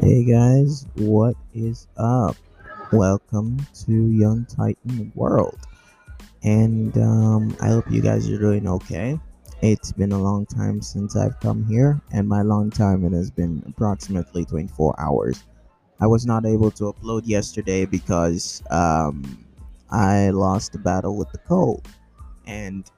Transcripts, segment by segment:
Hey guys, what is up? Welcome to Young Titan World. And um, I hope you guys are doing okay. It's been a long time since I've come here, and my long time it has been approximately 24 hours. I was not able to upload yesterday because um, I lost the battle with the cold. And,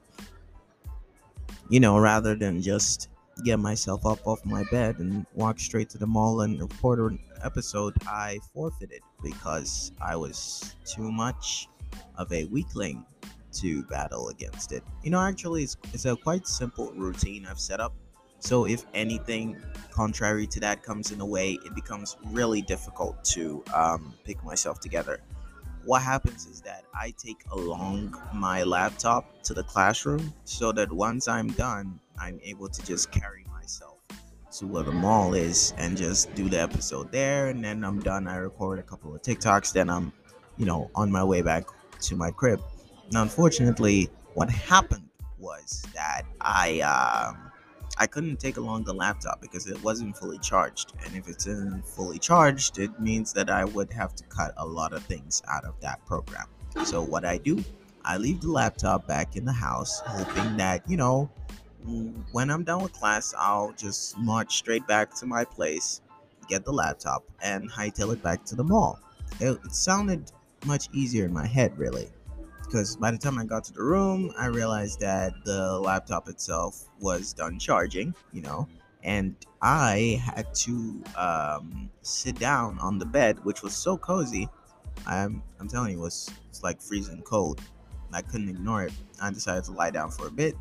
you know, rather than just get myself up off my bed and walk straight to the mall and record an episode, I forfeited because I was too much of a weakling to battle against it. You know, actually, it's, it's a quite simple routine I've set up. So if anything contrary to that comes in the way, it becomes really difficult to um, pick myself together. What happens is that I take along my laptop to the classroom so that once I'm done, I'm able to just carry myself to where the mall is and just do the episode there. And then I'm done. I record a couple of TikToks. Then I'm, you know, on my way back to my crib. Now, unfortunately, what happened was that I um, I couldn't take along the laptop because it wasn't fully charged. And if it's not fully charged, it means that I would have to cut a lot of things out of that program. So what I do, I leave the laptop back in the house, hoping that you know when I'm done with class, I'll just march straight back to my place, get the laptop, and hightail it back to the mall. It, it sounded much easier in my head, really, because by the time I got to the room, I realized that the laptop itself was done charging, you know, and I had to um, sit down on the bed, which was so cozy. I'm, I'm telling you, it was it's like freezing cold. I couldn't ignore it. I decided to lie down for a bit,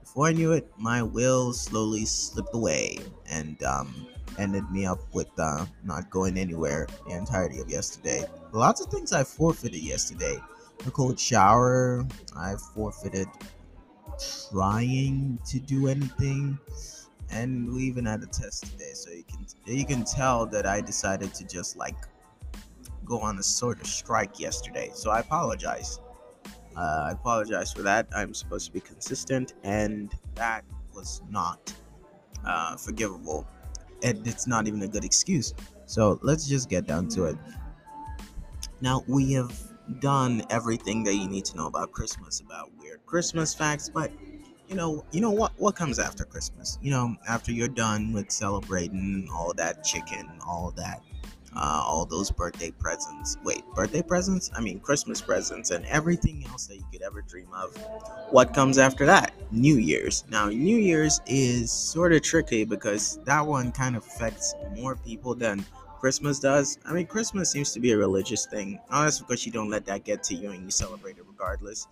before I knew it, my will slowly slipped away and um, ended me up with uh, not going anywhere the entirety of yesterday. Lots of things I forfeited yesterday. A cold shower. I forfeited trying to do anything, and we even had a test today. So you can you can tell that I decided to just like go on a sort of strike yesterday. So I apologize. Uh, I apologize for that. I'm supposed to be consistent, and that was not uh, forgivable. And it's not even a good excuse. So let's just get down to it. Now, we have done everything that you need to know about Christmas, about weird Christmas facts, but you know, you know what what comes after Christmas? You know, after you're done with celebrating all that chicken, all that uh, all those birthday presents. Wait, birthday presents? I mean, Christmas presents and everything else that you could ever dream of. What comes after that? New Year's. Now, New Year's is sort of tricky because that one kind of affects more people than Christmas does. I mean, Christmas seems to be a religious thing. Oh, that's because you don't let that get to you and you celebrate it regardless.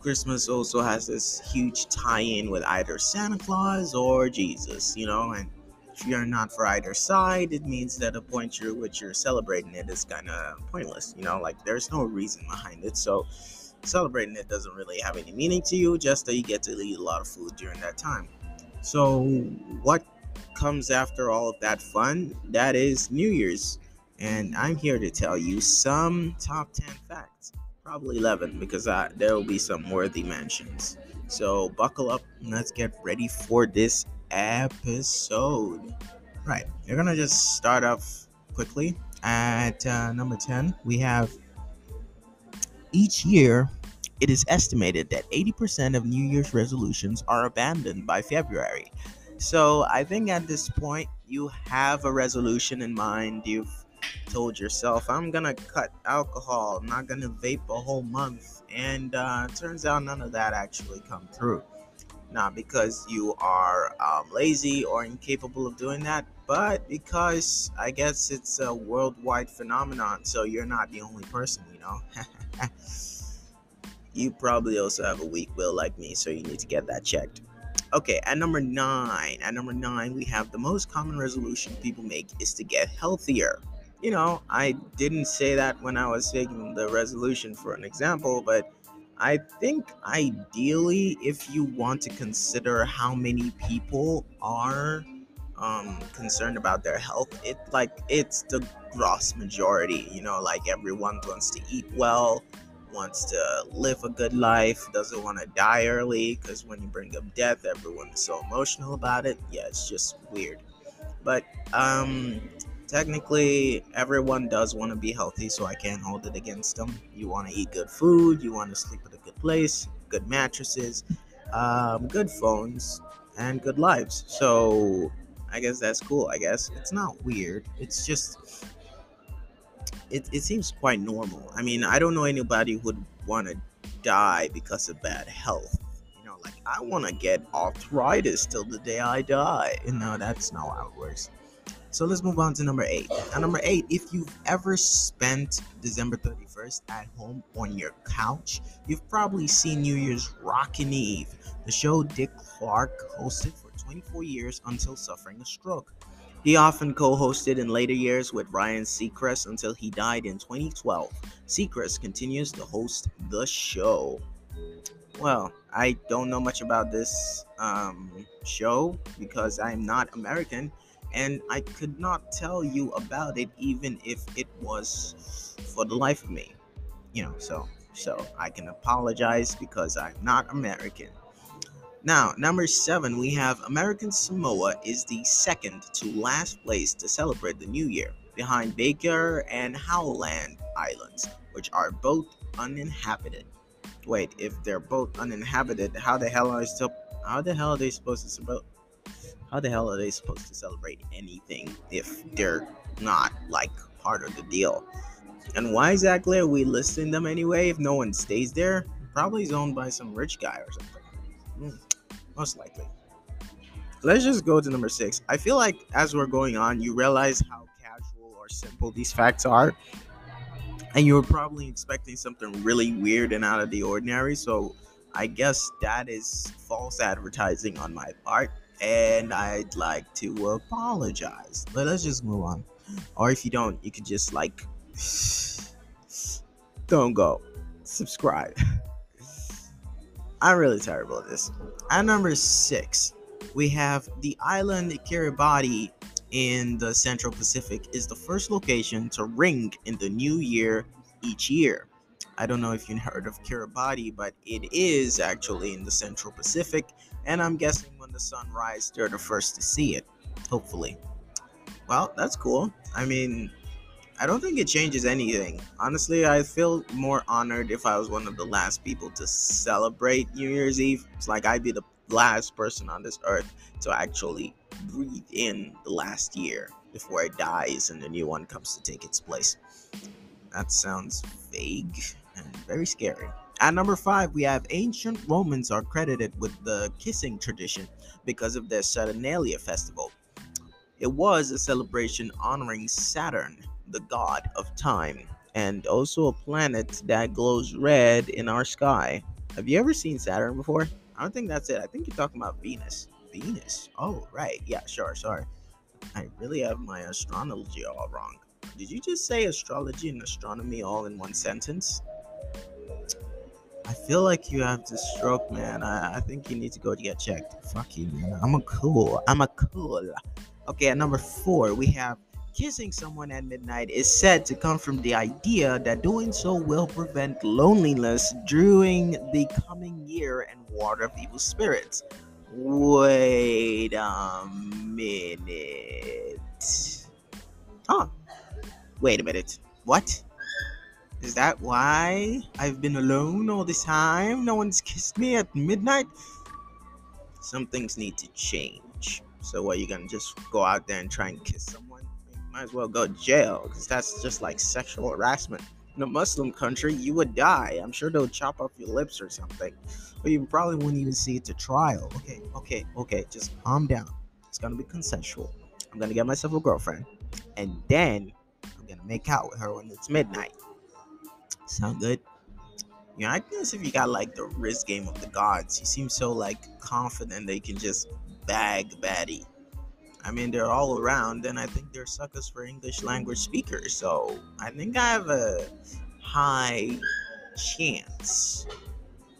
Christmas also has this huge tie in with either Santa Claus or Jesus, you know, and if you're not for either side, it means that the point you're which you're celebrating it is kind of pointless. You know, like there's no reason behind it. So celebrating it doesn't really have any meaning to you, just that you get to eat a lot of food during that time. So what comes after all of that fun? That is New Year's. And I'm here to tell you some top 10 facts, probably 11, because I, there will be some worthy mentions. So buckle up and let's get ready for this episode. Right, we're gonna just start off quickly. At uh, number 10, we have each year, it is estimated that 80% of New Year's resolutions are abandoned by February. So I think at this point, you have a resolution in mind. You've told yourself, I'm gonna cut alcohol, I'm not gonna vape a whole month. And uh, turns out none of that actually come through not because you are um, lazy or incapable of doing that, but because I guess it's a worldwide phenomenon. So you're not the only person, you know. you probably also have a weak will like me, so you need to get that checked. Okay, at number nine, at number nine, we have the most common resolution people make is to get healthier. You know, I didn't say that when I was taking the resolution for an example, but I think ideally, if you want to consider how many people are um, concerned about their health, it like it's the gross majority. You know, like everyone wants to eat well, wants to live a good life, doesn't want to die early. Because when you bring up death, everyone is so emotional about it. Yeah, it's just weird. But um, technically everyone does want to be healthy so i can't hold it against them you want to eat good food you want to sleep at a good place good mattresses um, good phones and good lives so i guess that's cool i guess it's not weird it's just it, it seems quite normal. I mean i don't know anybody who would want to die because of bad health. You know like i want to get arthritis till the day i die. You know that's not how it works. So let's move on to number eight. Now, number eight, if you've ever spent December 31st at home on your couch, you've probably seen New Year's Rockin' Eve, the show Dick Clark hosted for 24 years until suffering a stroke. He often co hosted in later years with Ryan Seacrest until he died in 2012. Seacrest continues to host the show. Well, I don't know much about this um, show because I'm not American and I could not tell you about it even if it was for the life of me. You know, so so I can apologize because I'm not American. Now, number seven, we have American Samoa is the second to last place to celebrate the new year, behind Baker and Howland Islands, which are both uninhabited. Wait, if they're both uninhabited, how the hell are they still? How the hell are they supposed to celebrate? how the hell are they supposed to celebrate anything if they're not like part of the deal? And why exactly are we listing them anyway if no one stays there? Probably is owned by some rich guy or something. Mm, most likely. Let's just go to number six. I feel like as we're going on, you realize how casual or simple these facts are. And you were probably expecting something really weird and out of the ordinary. So I guess that is false advertising on my part and I'd like to apologize. But let's just move on. Or if you don't, you could just like don't go. Subscribe. I'm really terrible at this. At number six, we have the island Kiribati in the Central Pacific is the first location to ring in the new year each year. I don't know if you've heard of Kiribati, but it is actually in the Central Pacific, and I'm guessing when the sun rises, they're the first to see it. Hopefully. Well, that's cool. I mean, I don't think it changes anything. Honestly, I feel more honored if I was one of the last people to celebrate New Year's Eve. It's like I'd be the last person on this earth to actually breathe in the last year before it dies and the new one comes to take its place. That sounds vague and very scary. At number five, we have ancient Romans are credited with the kissing tradition because of their Saturnalia festival. It was a celebration honoring Saturn, the god of time, and also a planet that glows red in our sky. Have you ever seen Saturn before? I don't think that's it. I think you're talking about Venus. Venus? Oh, right. Yeah, sure, sorry. I really have my astrology all wrong. Did you just say astrology and astronomy all in one sentence? I feel like you have the stroke, man. I, I think you need to go to get checked. Fuck you, man. I'm a cool. I'm a cool. Okay, at number four, we have kissing someone at midnight is said to come from the idea that doing so will prevent loneliness during the coming year and ward off evil spirits. Wait a minute. Huh. Wait a minute. What? Is that why I've been alone all this time? No one's kissed me at midnight? Some things need to change. So, what, are you gonna just go out there and try and kiss someone? Might as well go to jail, because that's just like sexual harassment. In a Muslim country, you would die. I'm sure they'll chop off your lips or something. But you probably wouldn't even see it to trial. Okay, okay, okay, just calm down. It's gonna be consensual. I'm gonna get myself a girlfriend, and then I'm gonna make out with her when it's midnight. Sound good? You know, I guess if you got like the wrist game of the gods, you seem so like confident they can just bag baddie. I mean, they're all around, and I think they're suckers for English language speakers. So I think I have a high chance.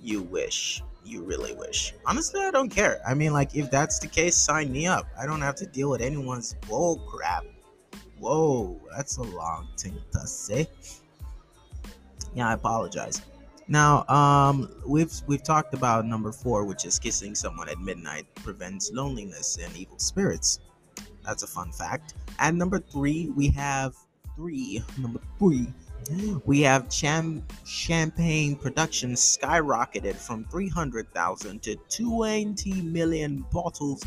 You wish. You really wish. Honestly, I don't care. I mean, like, if that's the case, sign me up. I don't have to deal with anyone's bull crap. Whoa, that's a long thing to say yeah, I apologize. Now, um, we've we've talked about number four, which is kissing someone at midnight prevents loneliness and evil spirits. That's a fun fact. And number three, we have three. Number three, we have cham- champagne production skyrocketed from 300,000 to 20 million bottles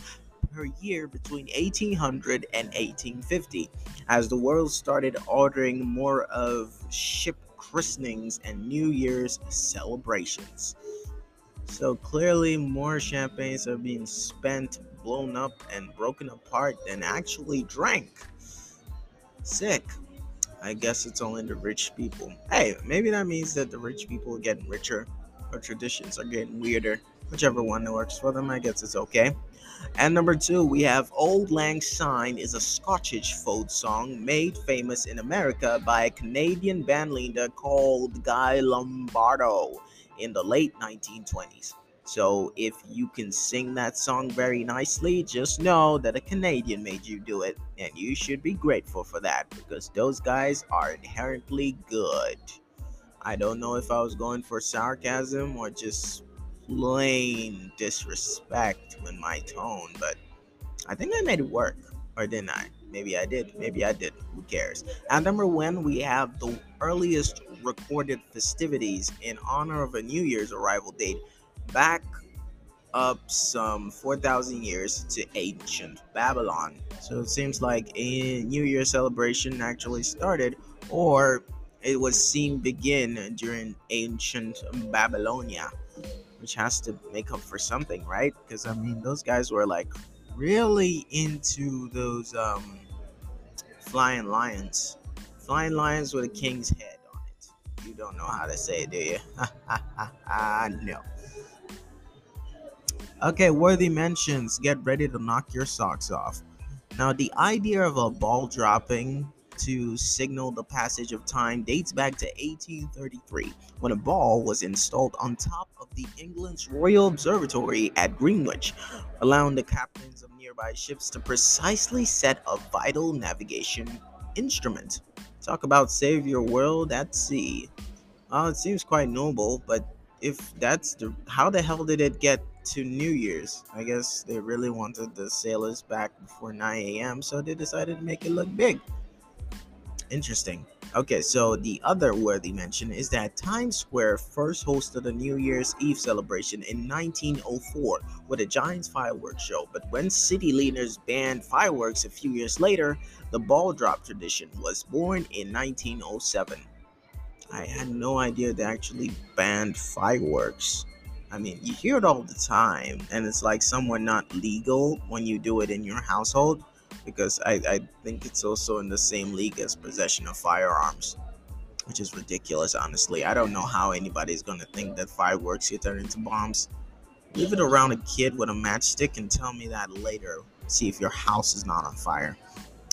per year between 1800 and 1850 as the world started ordering more of ship christenings and New Year's celebrations. So clearly, more champagnes are being spent, blown up, and broken apart than actually drank. Sick. I guess it's only the rich people. Hey, maybe that means that the rich people are getting richer, or traditions are getting weirder. Whichever one that works for them, I guess it's okay. And number two, we have Auld Lang Syne is a Scottish folk song made famous in America by a Canadian bandleader called Guy Lombardo in the late 1920s. So if you can sing that song very nicely, just know that a Canadian made you do it, and you should be grateful for that because those guys are inherently good. I don't know if I was going for sarcasm or just plain disrespect with my tone, but I think I made it work. Or didn't I? Maybe I did. Maybe I did. Who cares? At number one, we have the earliest recorded festivities in honor of a New Year's arrival date back up some 4,000 years to ancient Babylon. So it seems like a New Year celebration actually started, or it was seen begin during ancient Babylonia, which has to make up for something, right? Because I mean, those guys were like really into those um, flying lions, flying lions with a king's head on it. You don't know how to say it, do you? no. Okay, worthy mentions. Get ready to knock your socks off. Now, the idea of a ball dropping to signal the passage of time dates back to 1833 when a ball was installed on top of the England's Royal Observatory at Greenwich, allowing the captains of nearby ships to precisely set a vital navigation instrument. Talk about save your world at sea. Well, it seems quite noble, but if that's the how the hell did it get to New Year's. I guess they really wanted the sailors back before 9 a.m., so they decided to make it look big. Interesting. Okay, so the other worthy mention is that Times Square first hosted a New Year's Eve celebration in 1904 with a giant fireworks show. But when city leaders banned fireworks a few years later, the ball drop tradition was born in 1907. I had no idea they actually banned fireworks. I mean, you hear it all the time, and it's like somewhat not legal when you do it in your household because I, I think it's also in the same league as possession of firearms, which is ridiculous, honestly. I don't know how anybody's gonna think that fireworks get turned into bombs. Leave it around a kid with a matchstick and tell me that later. See if your house is not on fire.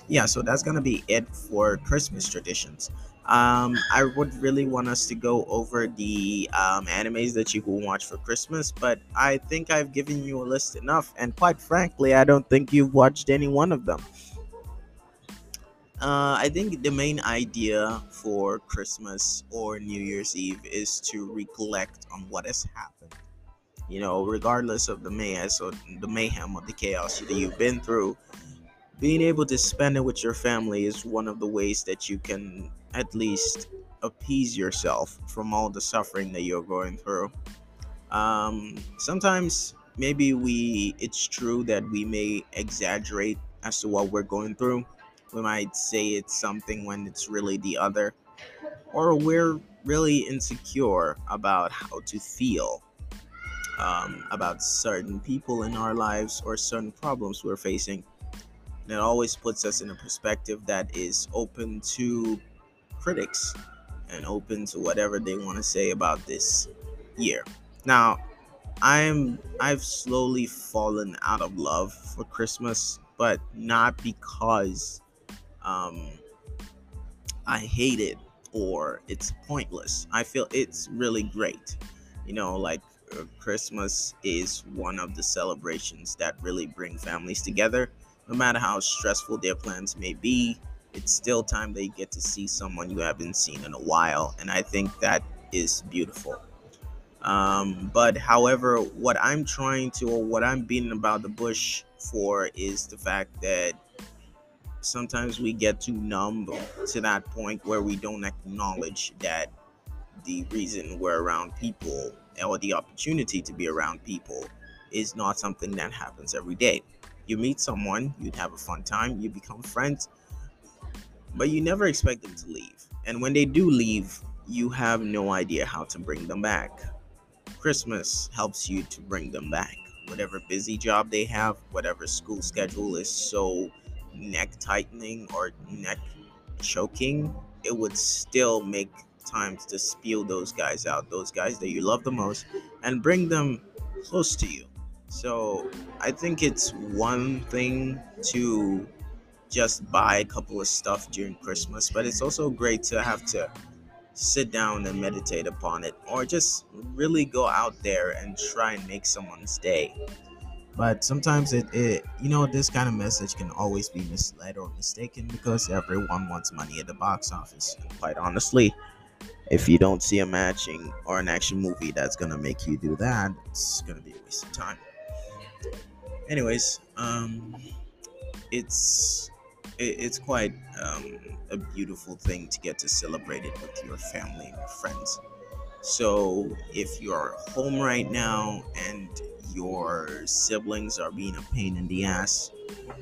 Yeah, so that's gonna be it for Christmas traditions. Um, I would really want us to go over the um, animes that you can watch for Christmas, but I think I've given you a list enough, and quite frankly, I don't think you've watched any one of them. Uh, I think the main idea for Christmas or New Year's Eve is to recollect on what has happened. You know, regardless of the mayhem, or the mayhem or the chaos that you've been through, being able to spend it with your family is one of the ways that you can at least appease yourself from all the suffering that you're going through. Um, sometimes maybe we it's true that we may exaggerate as to what we're going through. We might say it's something when it's really the other, or we're really insecure about how to feel um, about certain people in our lives or certain problems we're facing. And it always puts us in a perspective that is open to critics and open to whatever they want to say about this year. Now, I'm I've slowly fallen out of love for Christmas, but not because um, I hate it or it's pointless. I feel it's really great. You know, like uh, Christmas is one of the celebrations that really bring families together, no matter how stressful their plans may be it's still time they get to see someone you haven't seen in a while. And I think that is beautiful. Um, but however, what I'm trying to, or what I'm beating about the bush for, is the fact that sometimes we get too numb to that point where we don't acknowledge that the reason we're around people or the opportunity to be around people is not something that happens every day. You meet someone, you'd have a fun time, you become friends, but you never expect them to leave. And when they do leave, you have no idea how to bring them back. Christmas helps you to bring them back. Whatever busy job they have, whatever school schedule is so neck tightening or neck choking, it would still make time to spew those guys out, those guys that you love the most, and bring them close to you. So I think it's one thing to just buy a couple of stuff during Christmas, but it's also great to have to sit down and meditate upon it or just really go out there and try and make someone's day. But sometimes it, it you know, this kind of message can always be misled or mistaken because everyone wants money at the box office. And quite honestly, if you don't see a matching or an action movie that's gonna make you do that, it's gonna be a waste of time. Anyways, um, it's it, it's quite um, a beautiful thing to get to celebrate it with your family and your friends. So if you're home right now and your siblings are being a pain in the ass,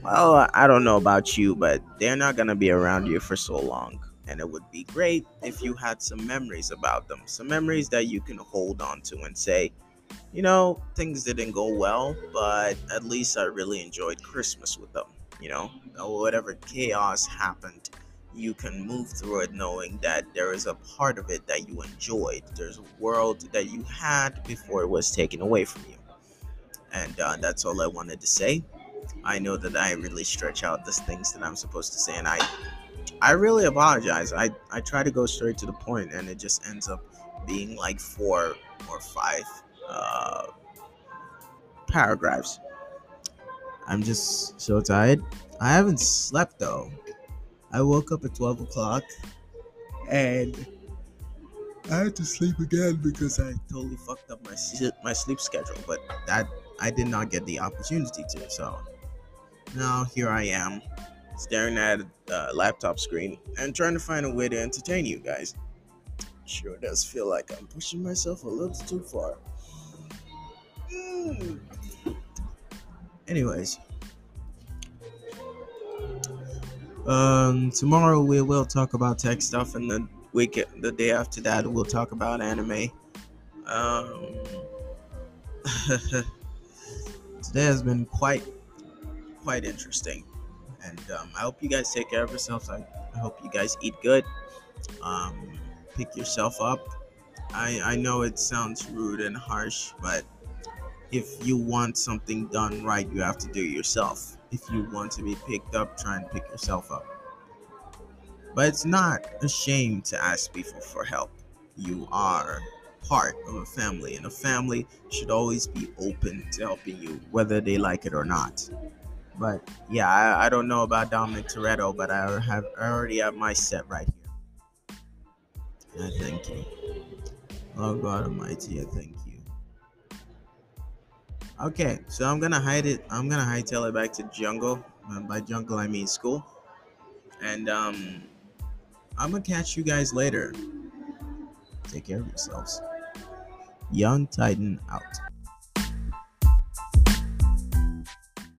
well, I don't know about you, but they're not gonna be around you for so long. And it would be great if you had some memories about them, some memories that you can hold on to and say, you know, things didn't go well, but at least I really enjoyed Christmas with them. You know, whatever chaos happened, you can move through it knowing that there is a part of it that you enjoyed. There's a world that you had before it was taken away from you. And uh, that's all I wanted to say. I know that I really stretch out the things that I'm supposed to say, and I, I really apologize. I I try to go straight to the point, and it just ends up being like four or five uh, paragraphs. I'm just so tired. I haven't slept though. I woke up at 12 o'clock and I had to sleep again because I totally fucked up my my sleep schedule. But that I did not get the opportunity to. So now here I am, staring at a laptop screen and trying to find a way to entertain you guys. Sure does feel like I'm pushing myself a little too far. Mm. Anyways, um, tomorrow we will talk about tech stuff, and the week, the day after that, we'll talk about anime. Um, today has been quite, quite interesting, and um, I hope you guys take care of yourselves. I, I hope you guys eat good. Um, pick yourself up. I I know it sounds rude and harsh, but if you want something done right, you have to do it yourself. If you want to be picked up, try and pick yourself up. But it's not a shame to ask people for help. You are part of a family, and a family should always be open to helping you, whether they like it or not. But yeah, I, I don't know about Dominic Toretto, but I have I already have my set right here. I thank you. Oh God Almighty, I thank you. Okay, so I'm gonna hide it. I'm gonna hightail it back to jungle. And by jungle, I mean school. And um, I'm gonna catch you guys later. Take care of yourselves. Young Titan out.